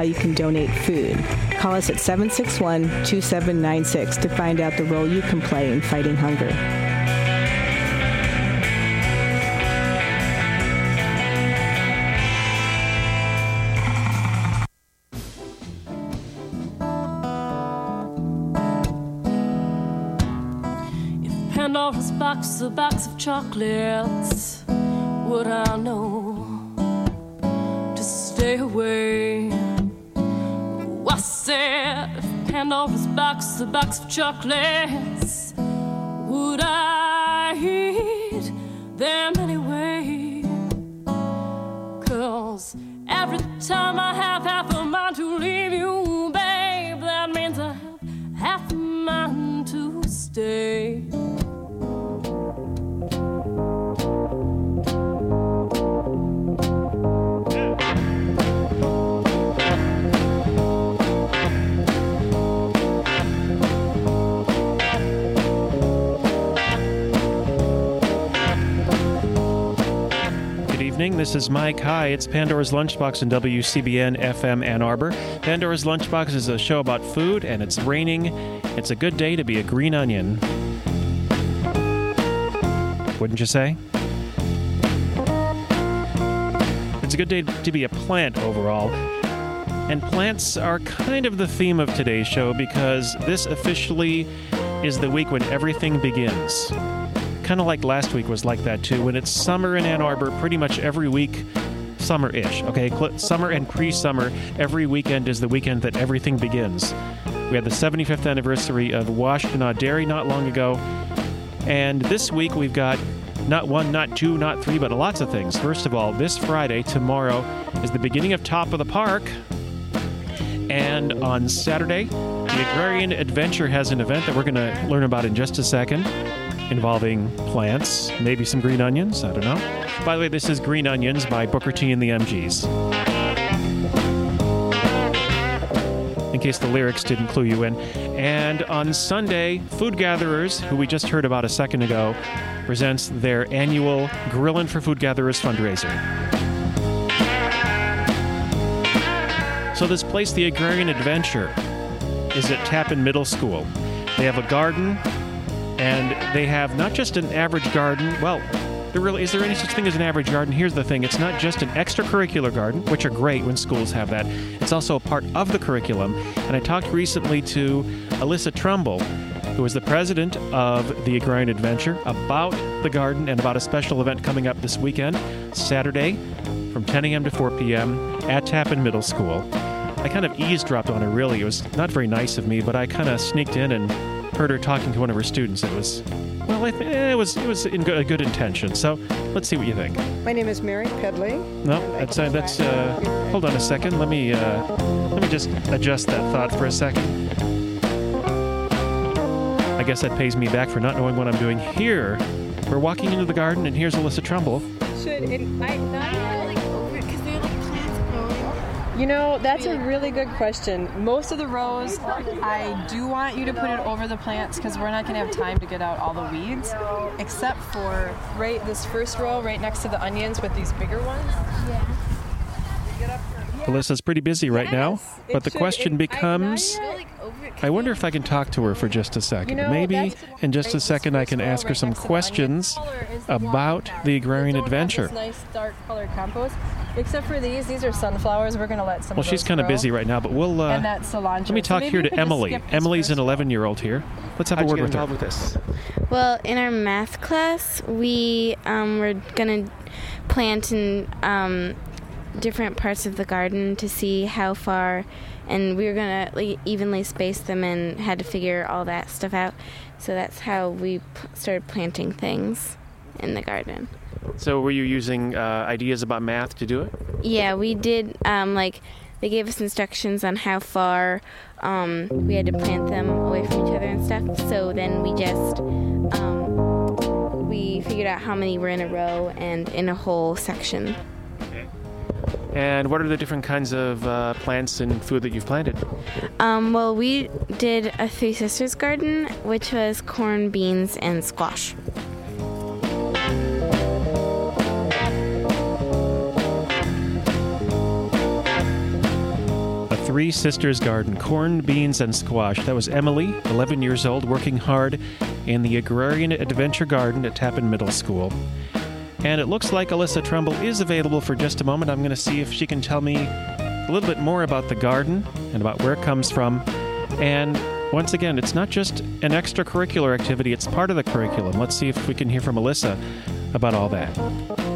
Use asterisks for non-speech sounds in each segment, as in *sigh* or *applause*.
how you can donate food. Call us at 761 2796 to find out the role you can play in fighting hunger. If Pandora's box, a box of chocolates. Would I know said, if Pandora's box, a box of chocolates. Would I eat them anyway? Cause every time I have half a mind to leave you, babe, that means I have half a mind to stay. This is Mike. Hi, it's Pandora's Lunchbox in WCBN FM Ann Arbor. Pandora's Lunchbox is a show about food, and it's raining. It's a good day to be a green onion. Wouldn't you say? It's a good day to be a plant overall. And plants are kind of the theme of today's show because this officially is the week when everything begins kind of like last week was like that too. When it's summer in Ann Arbor, pretty much every week, summer ish, okay? Summer and pre summer, every weekend is the weekend that everything begins. We had the 75th anniversary of Washtenaw Dairy not long ago. And this week we've got not one, not two, not three, but lots of things. First of all, this Friday, tomorrow, is the beginning of Top of the Park. And on Saturday, the Agrarian Adventure has an event that we're going to learn about in just a second involving plants, maybe some green onions, I don't know. By the way, this is Green Onions by Booker T and the MGs. In case the lyrics didn't clue you in. And on Sunday, Food Gatherers, who we just heard about a second ago, presents their annual Grillin' for Food Gatherers fundraiser. So this place, the Agrarian Adventure, is at Tappan Middle School. They have a garden, and they have not just an average garden. Well, there really is there any such thing as an average garden? Here's the thing: it's not just an extracurricular garden, which are great when schools have that. It's also a part of the curriculum. And I talked recently to Alyssa Trumbull, who is the president of the Agrarian Adventure, about the garden and about a special event coming up this weekend, Saturday, from 10 a.m. to 4 p.m. at Tappan Middle School. I kind of eavesdropped on her. Really, it was not very nice of me, but I kind of sneaked in and heard her talking to one of her students. It was, well, I th- it was it was in good, a good intention. So let's see what you think. My name is Mary Pedley. No, that's uh, that's. Uh, hold on a second. Let me uh, let me just adjust that thought for a second. I guess that pays me back for not knowing what I'm doing here. We're walking into the garden, and here's Alyssa Trumbull. Should it, I, Because you know, that's a really good question. Most of the rows, I do want you to put it over the plants because we're not going to have time to get out all the weeds, except for right this first row right next to the onions with these bigger ones. Yeah. Alyssa's pretty busy right now, but the should- question it- I- becomes. They're like over it. 'cause I wonder if I can talk to her for just a second. You know, Maybe in just a second I can ask her right some next to the questions onion color is the about black. the Agrarian They don't have Adventure. This nice dark colored compost, except for these. These are sunflowers. We're going to let some. Well, of she's kind of busy right now, but we'll. Uh, and that cilantro. let me talk maybe here to Emily. Emily's an 11 year old here. Let's have How'd a you word get with her. with this? Well, in our math class, we um, were gonna plant in um, different parts of the garden to see how far, and we were gonna like, evenly space them and had to figure all that stuff out. So that's how we p- started planting things in the garden. So, were you using uh, ideas about math to do it? Yeah, we did. Um, like they gave us instructions on how far um, we had to plant them away from each other and stuff. So then we just um, we figured out how many were in a row and in a whole section. And what are the different kinds of uh, plants and food that you've planted? Um, well, we did a Three Sisters garden, which was corn, beans, and squash. A Three Sisters Garden corn, beans, and squash. That was Emily, 11 years old, working hard in the Agrarian Adventure Garden at Tappan Middle School. And it looks like Alyssa Trumbull is available for just a moment. I'm going to see if she can tell me a little bit more about the garden and about where it comes from. And once again, it's not just an extracurricular activity, it's part of the curriculum. Let's see if we can hear from Alyssa about all that.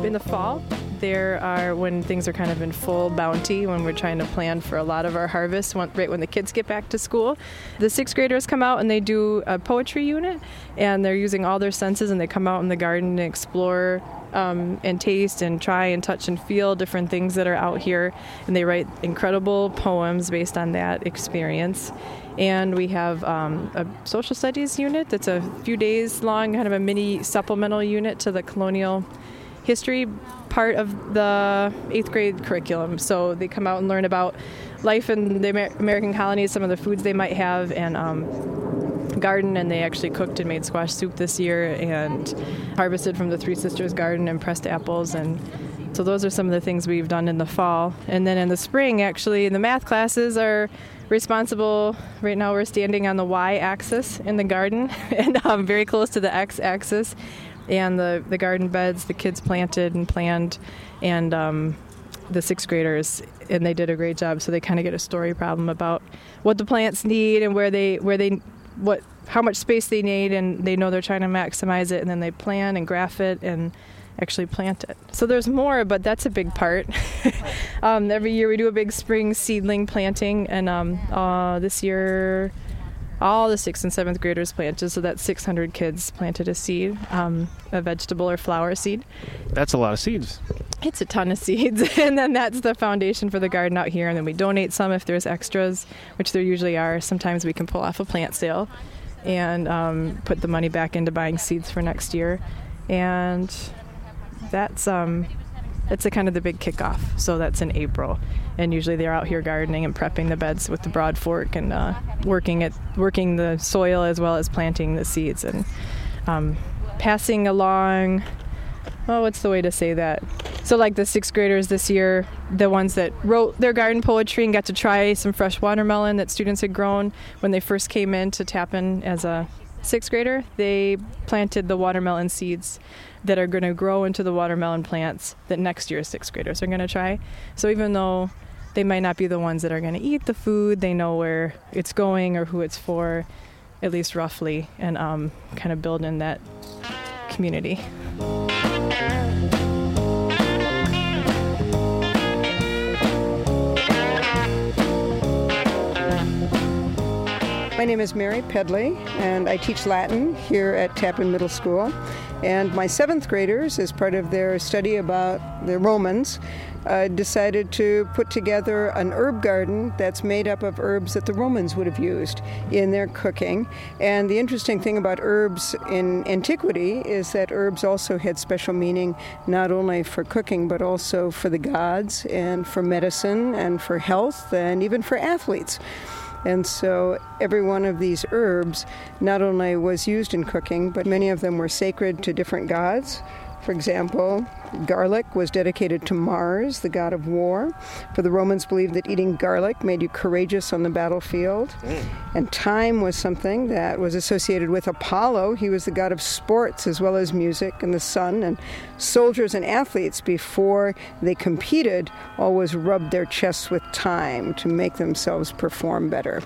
In the fall, there are when things are kind of in full bounty, when we're trying to plan for a lot of our harvest, right when the kids get back to school. The sixth graders come out and they do a poetry unit, and they're using all their senses and they come out in the garden and explore um, and taste and try and touch and feel different things that are out here. And they write incredible poems based on that experience. And we have um, a social studies unit that's a few days long, kind of a mini supplemental unit to the colonial history part of the eighth grade curriculum. So they come out and learn about life in the Amer- American colonies, some of the foods they might have, and um, garden. And they actually cooked and made squash soup this year and harvested from the Three Sisters garden and pressed apples. And so those are some of the things we've done in the fall. And then in the spring, actually, the math classes are responsible. Right now, we're standing on the y axis in the garden *laughs* and um, very close to the x axis. And the, the garden beds the kids planted and planned, and um, the sixth graders, and they did a great job. So they kind of get a story problem about what the plants need and where they where they what how much space they need, and they know they're trying to maximize it, and then they plan and graph it and actually plant it. So there's more, but that's a big part. *laughs* um, every year we do a big spring seedling planting, and um, uh, this year all the sixth and seventh graders planted, so that's 600 kids planted a seed, um, a vegetable or flower seed. That's a lot of seeds. It's a ton of seeds, *laughs* and then that's the foundation for the garden out here. And then we donate some if there's extras, which there usually are. Sometimes we can pull off a plant sale and um, put the money back into buying seeds for next year. And that's um, that's a kind of the big kickoff. So that's in April, and usually they're out here gardening and prepping the beds with the broad fork and uh, working at working the soil as well as planting the seeds and um, passing along. Oh, what's the way to say that? So, like the sixth graders this year, the ones that wrote their garden poetry and got to try some fresh watermelon that students had grown when they first came in to Tappan as a sixth grader, they planted the watermelon seeds that are going to grow into the watermelon plants that next year's sixth graders are going to try. So even though they might not be the ones that are going to eat the food, they know where it's going or who it's for, at least roughly, and um, kind of build in that community. My name is Mary Pedley, and I teach Latin here at Tappan Middle School. And my seventh graders, as part of their study about the Romans, uh, decided to put together an herb garden that's made up of herbs that the Romans would have used in their cooking. And the interesting thing about herbs in antiquity is that herbs also had special meaning not only for cooking but also for the gods and for medicine and for health and even for athletes. And so every one of these herbs not only was used in cooking, but many of them were sacred to different gods. For example, Garlic was dedicated to Mars, the god of war, for the Romans believed that eating garlic made you courageous on the battlefield. Mm. And thyme was something that was associated with Apollo. He was the god of sports as well as music and the sun. And soldiers and athletes, before they competed, always rubbed their chests with thyme to make themselves perform better.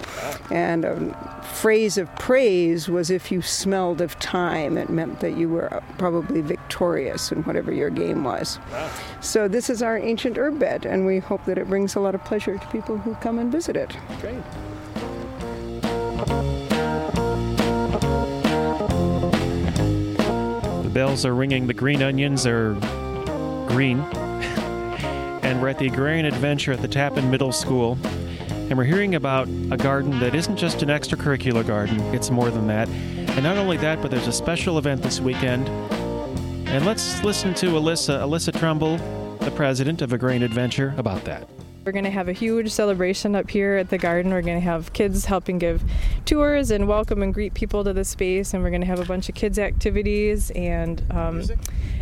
And a phrase of praise was if you smelled of thyme, it meant that you were probably victorious in whatever your game was. So this is our ancient herb bed, and we hope that it brings a lot of pleasure to people who come and visit it. Great. The bells are ringing, the green onions are green. *laughs* and we're at the Agrarian Adventure at the Tappan Middle School. And we're hearing about a garden that isn't just an extracurricular garden, it's more than that. And not only that, but there's a special event this weekend and let's listen to Alyssa, Alyssa Trumbull, the president of Agrarian Adventure, about that. We're going to have a huge celebration up here at the garden. We're going to have kids helping give tours and welcome and greet people to the space, and we're going to have a bunch of kids' activities and um, music.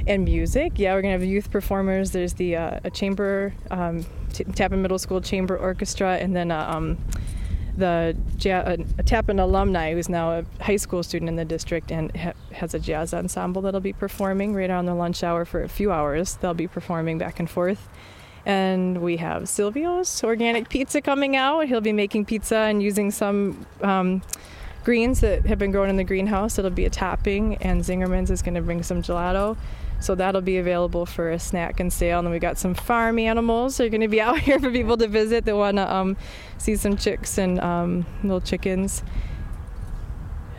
and music. Yeah, we're going to have youth performers. There's the uh, a chamber um, T- Tappan Middle School Chamber Orchestra, and then uh, um, the ja- uh, Tappan alumni who's now a high school student in the district and ha- has a jazz ensemble that'll be performing right around the lunch hour for a few hours. They'll be performing back and forth. And we have Silvio's organic pizza coming out. He'll be making pizza and using some um, greens that have been grown in the greenhouse. It'll be a topping, and Zingerman's is going to bring some gelato. So that'll be available for a snack and sale. And then we got some farm animals. They're going to be *laughs* out here for people to visit that want to um, see some chicks and um, little chickens.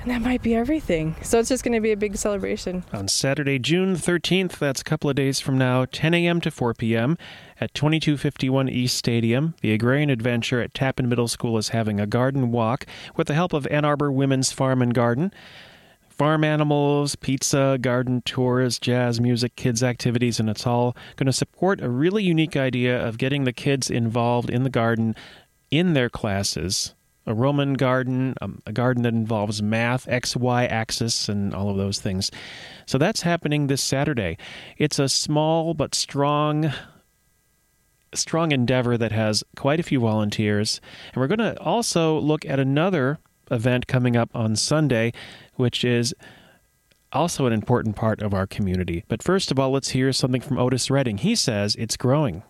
And that might be everything. So it's just going to be a big celebration. On Saturday, June 13th, that's a couple of days from now, 10 a.m. to 4 p.m. at 2251 East Stadium. The Agrarian Adventure at Tappan Middle School is having a garden walk with the help of Ann Arbor Women's Farm and Garden. Farm animals, pizza, garden tours, jazz music, kids' activities, and it's all going to support a really unique idea of getting the kids involved in the garden in their classes a Roman garden, um, a garden that involves math, X, Y axis, and all of those things. So that's happening this Saturday. It's a small but strong strong endeavor that has quite a few volunteers. And we're going to also look at another event coming up on Sunday, which is also an important part of our community. But first of all, let's hear something from Otis Redding. He says it's growing.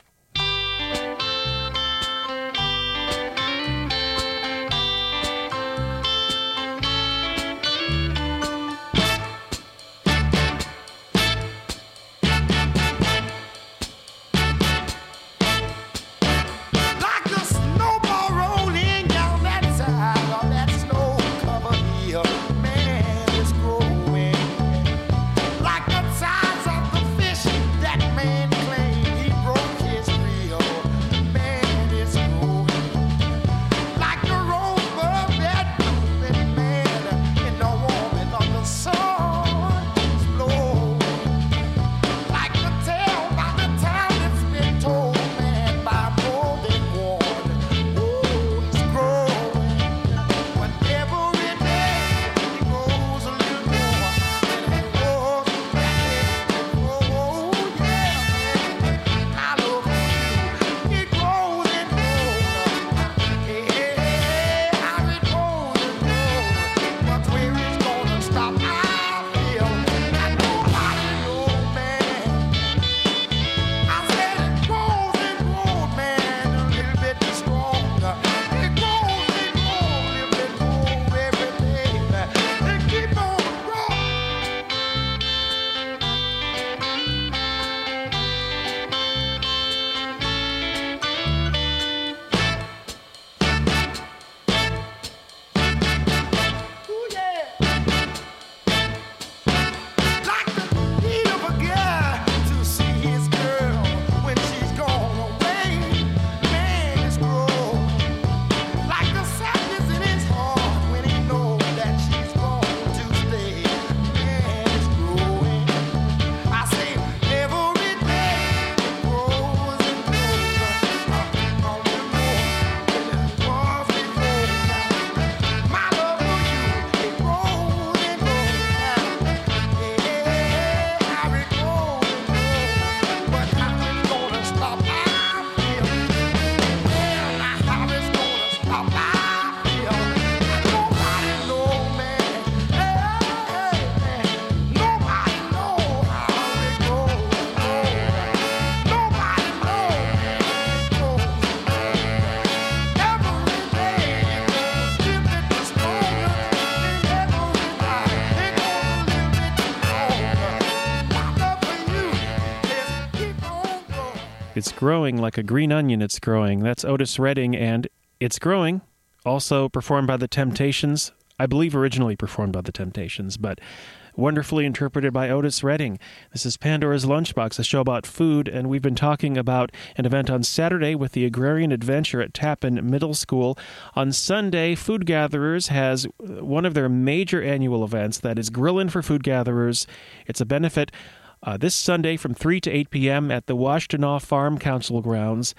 It's growing like a green onion, it's growing. That's Otis Redding, and it's growing. Also performed by the Temptations. I believe originally performed by the Temptations, but wonderfully interpreted by Otis Redding. This is Pandora's Lunchbox, a show about food, and we've been talking about an event on Saturday with the Agrarian Adventure at Tappan Middle School. On Sunday, Food Gatherers has uh, one of their major annual events that is Grillin' for Food Gatherers. It's a benefit uh, this Sunday from 3 to 8 p.m. at the Washtenaw Farm Council grounds.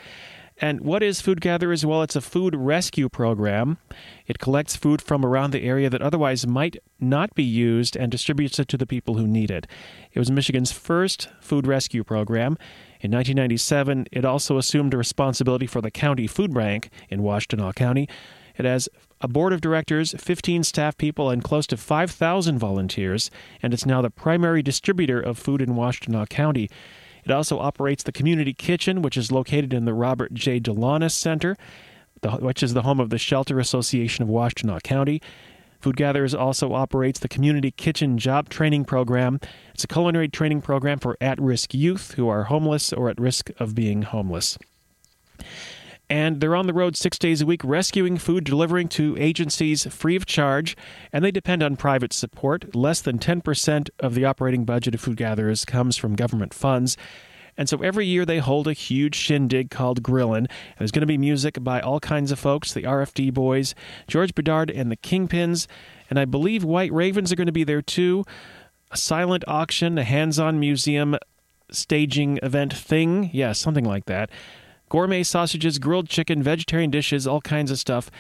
And what is Food Gatherers? Well, it's a food rescue program. It collects food from around the area that otherwise might not be used and distributes it to the people who need it. It was Michigan's first food rescue program. In 1997, it also assumed responsibility for the county food bank in Washtenaw County. It has a board of directors, 15 staff people, and close to 5,000 volunteers, and it's now the primary distributor of food in Washtenaw County. It also operates the community kitchen, which is located in the Robert J. Delonis Center, which is the home of the Shelter Association of Washtenaw County. Food Gatherers also operates the Community Kitchen Job Training Program. It's a culinary training program for at risk youth who are homeless or at risk of being homeless. And they're on the road six days a week rescuing food, delivering to agencies free of charge, and they depend on private support. Less than 10% of the operating budget of Food Gatherers comes from government funds. And so every year they hold a huge shindig called Grillin'. There's going to be music by all kinds of folks the RFD Boys, George Bedard, and the Kingpins. And I believe White Ravens are going to be there too. A silent auction, a hands on museum staging event thing. Yeah, something like that. Gourmet sausages, grilled chicken, vegetarian dishes, all kinds of stuff.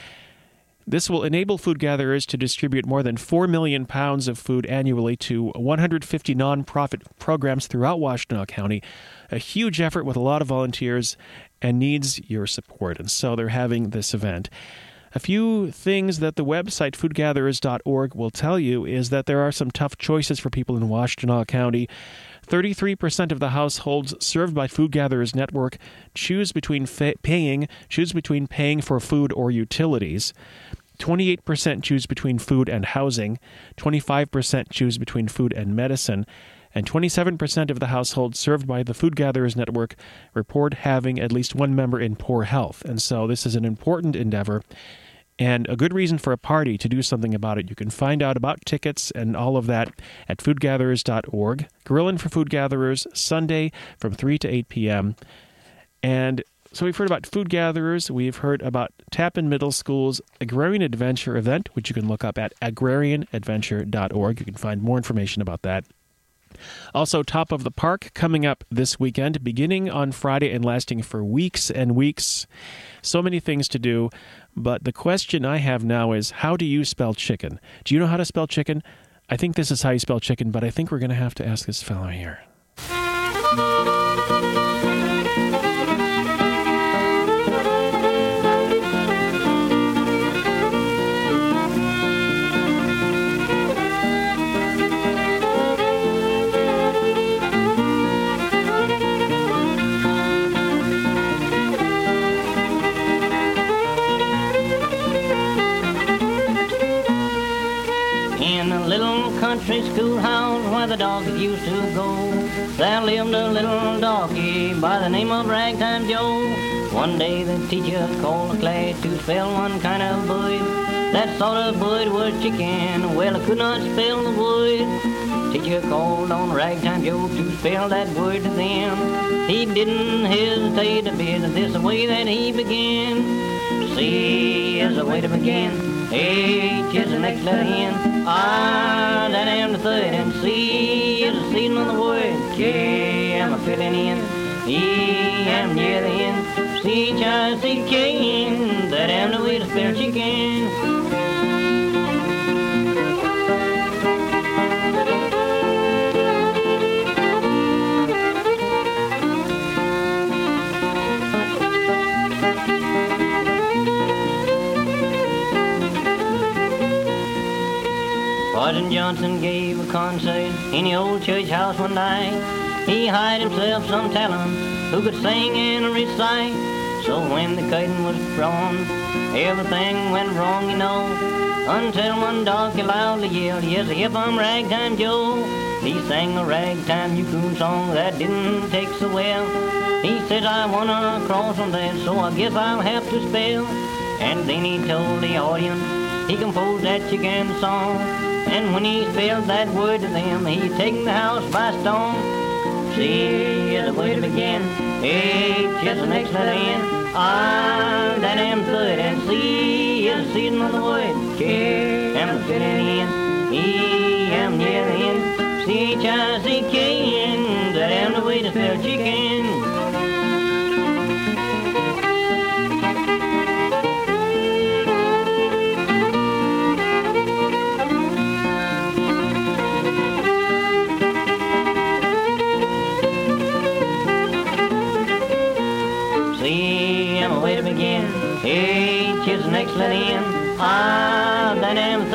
This will enable food gatherers to distribute more than 4 million pounds of food annually to 150 nonprofit programs throughout Washtenaw County. A huge effort with a lot of volunteers and needs your support. And so they're having this event. A few things that the website foodgatherers.org will tell you is that there are some tough choices for people in Washtenaw County. 33% of the households served by Food Gatherers Network choose between fa- paying choose between paying for food or utilities. 28% choose between food and housing, 25% choose between food and medicine, and 27% of the households served by the Food Gatherers Network report having at least one member in poor health. And so this is an important endeavor and a good reason for a party to do something about it. You can find out about tickets and all of that at foodgatherers.org. Grillin' for Food Gatherers, Sunday from 3 to 8 p.m. And so we've heard about food gatherers. We've heard about Tappan Middle School's Agrarian Adventure event, which you can look up at agrarianadventure.org. You can find more information about that. Also, Top of the Park coming up this weekend, beginning on Friday and lasting for weeks and weeks. So many things to do, but the question I have now is how do you spell chicken? Do you know how to spell chicken? I think this is how you spell chicken, but I think we're going to have to ask this fellow here. The dogs used to go, there lived a little doggy by the name of Ragtime Joe. One day the teacher called the class to spell one kind of bird. That sort of bird was chicken. Well, I could not spell the word. Teacher called on Ragtime Joe to spell that word to them. He didn't hesitate a bit. This the way that he began. C is the way to begin. H is the next letter in. I, that am the third, and C is the season on the word. J am a filling in. E am near the end. C, I, C, K. That am the way to spell chicken. Sergeant Johnson gave a concert in the old church house one night. He hired himself some talent who could sing and recite. So when the curtain was drawn, everything went wrong, you know. Until one dog loudly yelled, Yes, if I'm Ragtime Joe. He sang a ragtime Yukon song that didn't take so well. He says, I wanna cross on that, so I guess I'll have to spell. And then he told the audience he composed that chicken song. And when he spelled that word to them, he taken the house by storm. Is the way to begin. H is the next letter in. I, that am third, and C is the season of the word. K am the fitting in. E am near the end. C H I C K N. That am the way to spell chicken.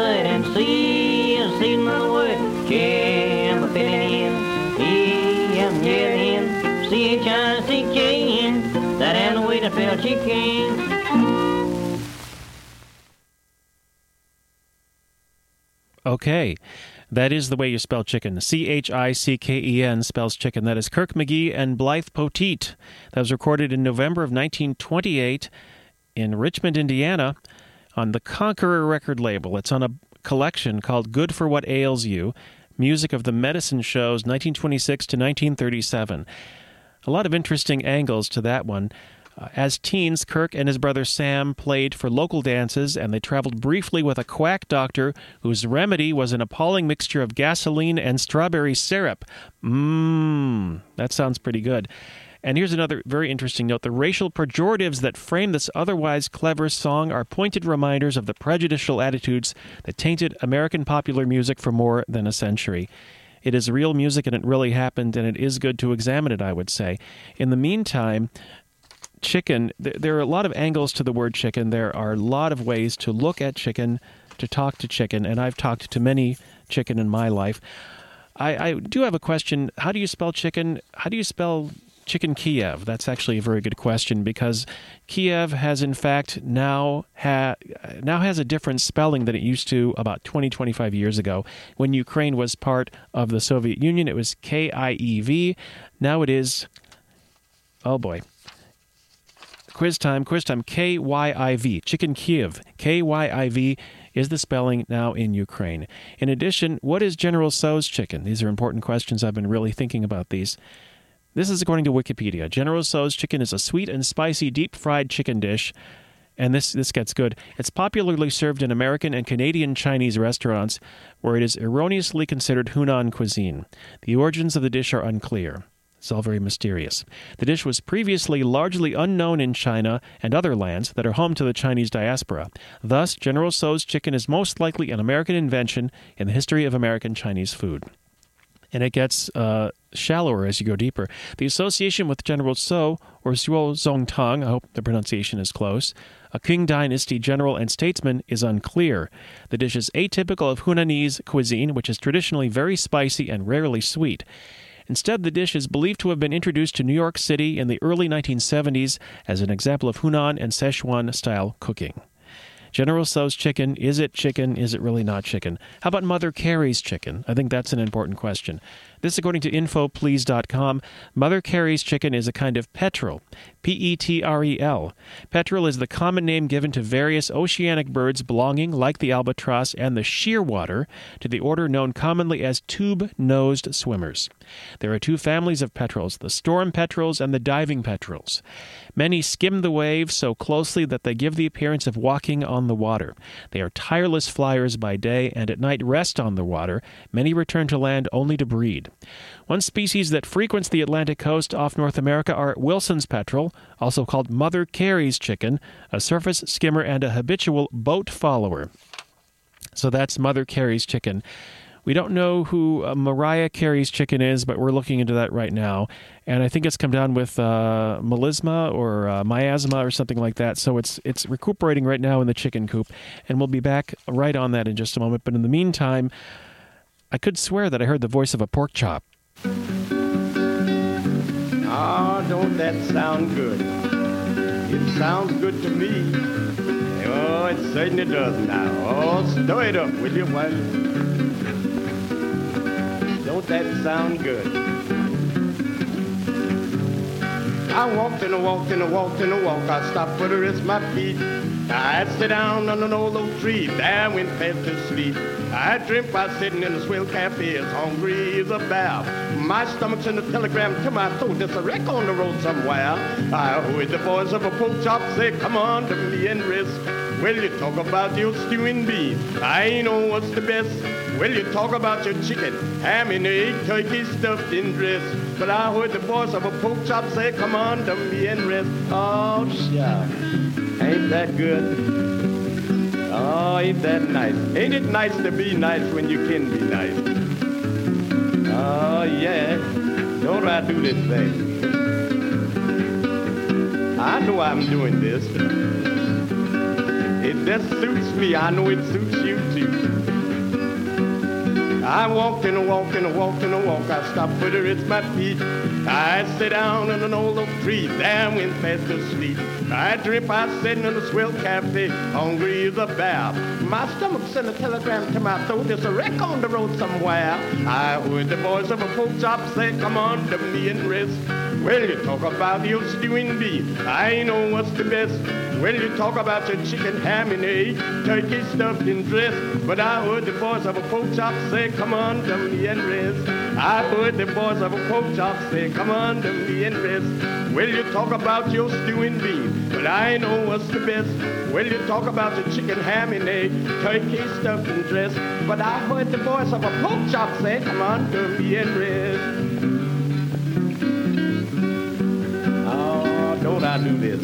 Third and is season of the word. J am a in. E am in. C H I C K N. That am the way to spell chicken. Okay. That is the way you spell chicken. C H I C K E N spells chicken. That is Kirk McGee and Blythe Poteet. That was recorded in November of 1928 in Richmond, Indiana, on the Conqueror record label. It's on a collection called Good for What Ails You Music of the Medicine Shows, 1926 to 1937. A lot of interesting angles to that one. Uh, as teens, Kirk and his brother Sam played for local dances, and they traveled briefly with a quack doctor whose remedy was an appalling mixture of gasoline and strawberry syrup. Mmm, that sounds pretty good. And here's another very interesting note the racial pejoratives that frame this otherwise clever song are pointed reminders of the prejudicial attitudes that tainted American popular music for more than a century. It is real music and it really happened, and it is good to examine it, I would say. In the meantime, chicken, there are a lot of angles to the word chicken. There are a lot of ways to look at chicken, to talk to chicken, and I've talked to many chicken in my life. I, I do have a question. How do you spell chicken? How do you spell chicken Kiev? That's actually a very good question because Kiev has in fact now ha- now has a different spelling than it used to about 20 25 years ago. When Ukraine was part of the Soviet Union, it was K I E V. Now it is oh boy. Quiz time, quiz time. K Y I V. Chicken Kiev. K Y I V is the spelling now in Ukraine. In addition, what is General Tso's chicken? These are important questions. I've been really thinking about these. This is according to Wikipedia. General Tso's chicken is a sweet and spicy deep fried chicken dish. And this, this gets good. It's popularly served in American and Canadian Chinese restaurants where it is erroneously considered Hunan cuisine. The origins of the dish are unclear. It's all very mysterious. The dish was previously largely unknown in China and other lands that are home to the Chinese diaspora. Thus, General Tso's chicken is most likely an American invention in the history of American Chinese food. And it gets uh, shallower as you go deeper. The association with General Tso, or Zuo Zongtang, I hope the pronunciation is close, a Qing dynasty general and statesman, is unclear. The dish is atypical of Hunanese cuisine, which is traditionally very spicy and rarely sweet. Instead, the dish is believed to have been introduced to New York City in the early 1970s as an example of Hunan and Szechuan style cooking. General Tso's chicken, is it chicken? Is it really not chicken? How about Mother Carey's chicken? I think that's an important question. This, according to infoplease.com, Mother Carey's chicken is a kind of petrel. P E T R E L. Petrel is the common name given to various oceanic birds belonging, like the albatross and the shearwater, to the order known commonly as tube nosed swimmers. There are two families of petrels the storm petrels and the diving petrels. Many skim the waves so closely that they give the appearance of walking on the water. They are tireless flyers by day and at night rest on the water. Many return to land only to breed. One species that frequents the Atlantic coast off North America are Wilson's petrel, also called Mother Carey's chicken, a surface skimmer and a habitual boat follower. So that's Mother Carey's chicken. We don't know who uh, Mariah Carey's chicken is, but we're looking into that right now. And I think it's come down with uh, melisma or uh, miasma or something like that. So it's it's recuperating right now in the chicken coop, and we'll be back right on that in just a moment. But in the meantime, I could swear that I heard the voice of a pork chop. Ah, don't that sound good? It sounds good to me. Oh, it certainly does now. Oh, stir it up, will you, wife? Don't that sound good? I walked and I walked and I walked and I walked. I stopped for to rest my feet. I sit down on an old oak tree. There went fast to sleep. I dreamt by sitting in a swell cafe as hungry as a bear. My stomach's in the telegram to my throat. There's a wreck on the road somewhere. I heard the voice of a pork chop say, Come on to me and rest. Well, you talk about your stew and beef. I know what's the best. Well, you talk about your chicken, ham and egg, turkey stuffed in dress. But I heard the voice of a pork chop say, Come on to me and rest. Oh, shucks. Ain't that good? Oh, ain't that nice? Ain't it nice to be nice when you can be nice? Oh, yeah. Don't I do this thing? I know I'm doing this. It just suits me. I know it suits you too. I walk and walk and walk and walk. I stop for to rinse my feet. I sit down on an old oak tree. Damn, went fast asleep. I drip. I sitting in a swell cafe. Hungry as a bear. My stomach sent a telegram to my throat. There's a wreck on the road somewhere. I heard the voice of a pork chop say, "Come on to me and rest." Well, you talk about your stewing beef. I know what's the best. Well, you talk about your chicken ham and egg, turkey stuffed and dressed. But I heard the voice of a pork chop say, come on to me and rest. I heard the voice of a pork chop say, come on to me and rest. Well, you talk about your stewing beef, but I know what's the best. Well, you talk about your chicken ham and egg, turkey stuffed and dressed. But I heard the voice of a pork chop say, come on to me and rest. Oh, don't I do this?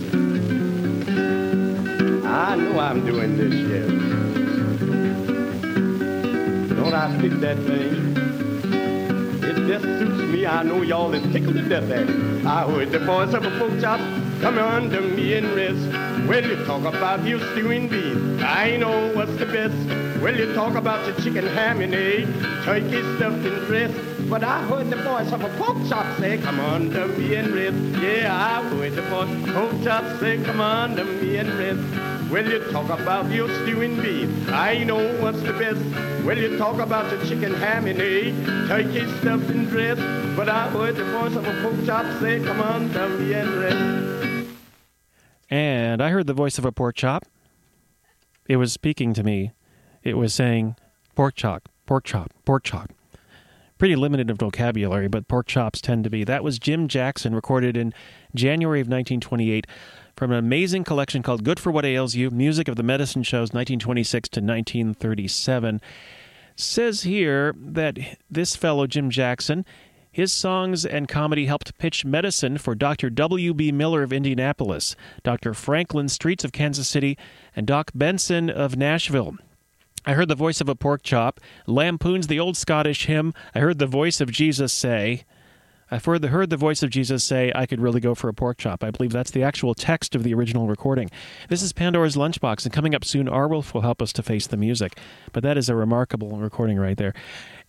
I know I'm doing this, yes. Don't I pick that thing? It just suits me. I know y'all is tickled to death at it. I heard the voice of a pork chop come under me and rest. Well, you talk about your stewing beef. I know what's the best. Well, you talk about your chicken ham and egg, turkey stuffed and dressed. But I heard the voice of a pork chop say, come to me and rest. Yeah, I heard the voice of a pork chop say, come to me and rest. Well, you talk about your stewing beef. I know what's the best. Well, you talk about your chicken ham and egg, turkey stuffed and dressed. But I heard the voice of a pork chop say, come on to me and rest. And I heard the voice of a pork chop. It was speaking to me. It was saying, pork chop, pork chop, pork chop. Pretty limited of vocabulary, but pork chops tend to be. That was Jim Jackson, recorded in January of 1928 from an amazing collection called Good for What Ails You Music of the Medicine Shows, 1926 to 1937. Says here that this fellow, Jim Jackson, his songs and comedy helped pitch medicine for Dr. W.B. Miller of Indianapolis, Dr. Franklin Streets of Kansas City, and Doc Benson of Nashville. I heard the voice of a pork chop, lampoons the old Scottish hymn. I heard the voice of Jesus say, I've heard the, heard the voice of Jesus say, I could really go for a pork chop. I believe that's the actual text of the original recording. This is Pandora's Lunchbox, and coming up soon, Arwulf will help us to face the music. But that is a remarkable recording right there.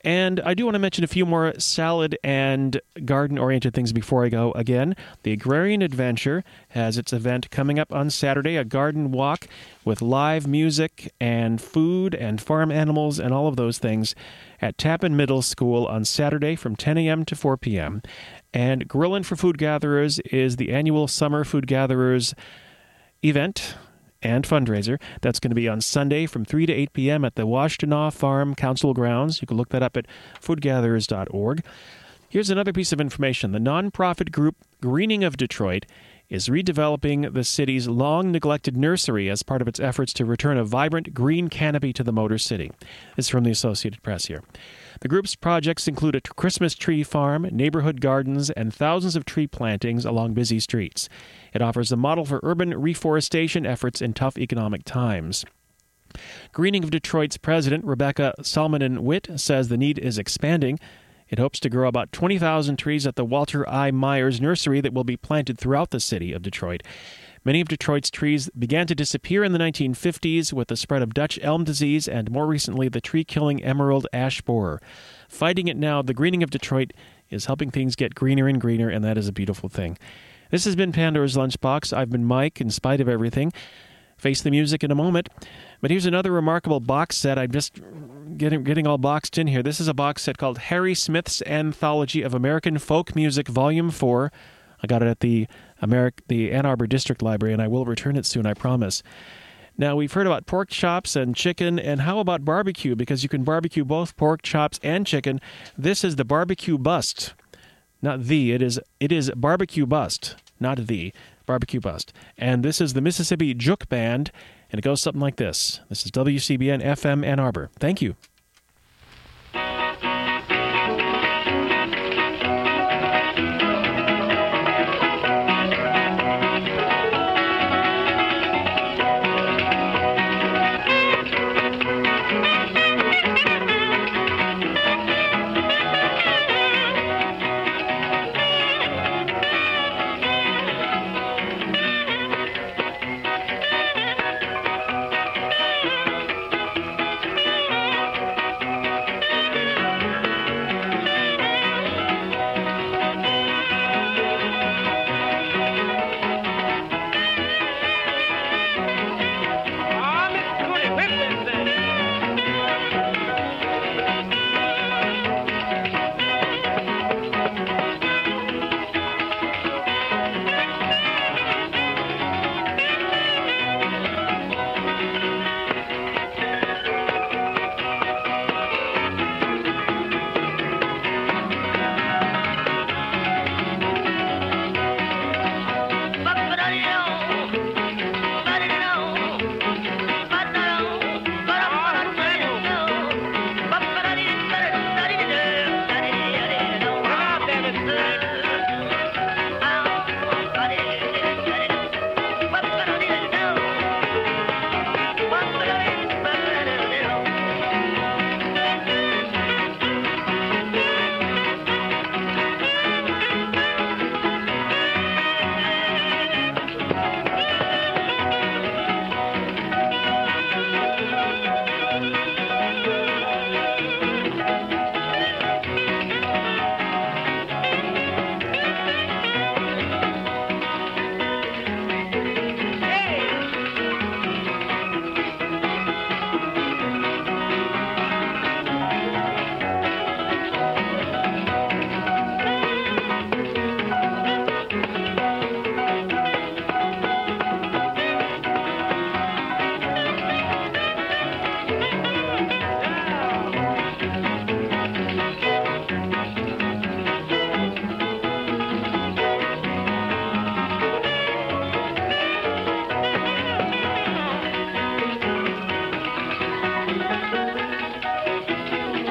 And I do want to mention a few more salad and garden oriented things before I go. Again, the Agrarian Adventure has its event coming up on Saturday, a garden walk with live music and food and farm animals and all of those things at Tappan Middle School on Saturday from 10 a.m. to 4 p.m. And Grillin' for Food Gatherers is the annual Summer Food Gatherers event and fundraiser. That's going to be on Sunday from 3 to 8 p.m. at the Washtenaw Farm Council grounds. You can look that up at foodgatherers.org. Here's another piece of information. The nonprofit group Greening of Detroit is redeveloping the city's long neglected nursery as part of its efforts to return a vibrant green canopy to the Motor City. This is from the Associated Press here. The group's projects include a Christmas tree farm, neighborhood gardens, and thousands of tree plantings along busy streets. It offers a model for urban reforestation efforts in tough economic times. Greening of Detroit's president, Rebecca Salminen Witt, says the need is expanding. It hopes to grow about 20,000 trees at the Walter I. Myers Nursery that will be planted throughout the city of Detroit. Many of Detroit's trees began to disappear in the 1950s with the spread of Dutch elm disease and more recently the tree killing emerald ash borer. Fighting it now, the greening of Detroit is helping things get greener and greener, and that is a beautiful thing. This has been Pandora's Lunchbox. I've been Mike, in spite of everything. Face the music in a moment. But here's another remarkable box set. I'm just getting getting all boxed in here. This is a box set called Harry Smith's Anthology of American Folk Music, Volume Four. I got it at the Americ- the Ann Arbor District Library, and I will return it soon. I promise. Now we've heard about pork chops and chicken, and how about barbecue? Because you can barbecue both pork chops and chicken. This is the barbecue bust, not the. It is it is barbecue bust, not the barbecue bust. And this is the Mississippi Jook Band, and it goes something like this. This is WCBN FM Ann Arbor. Thank you.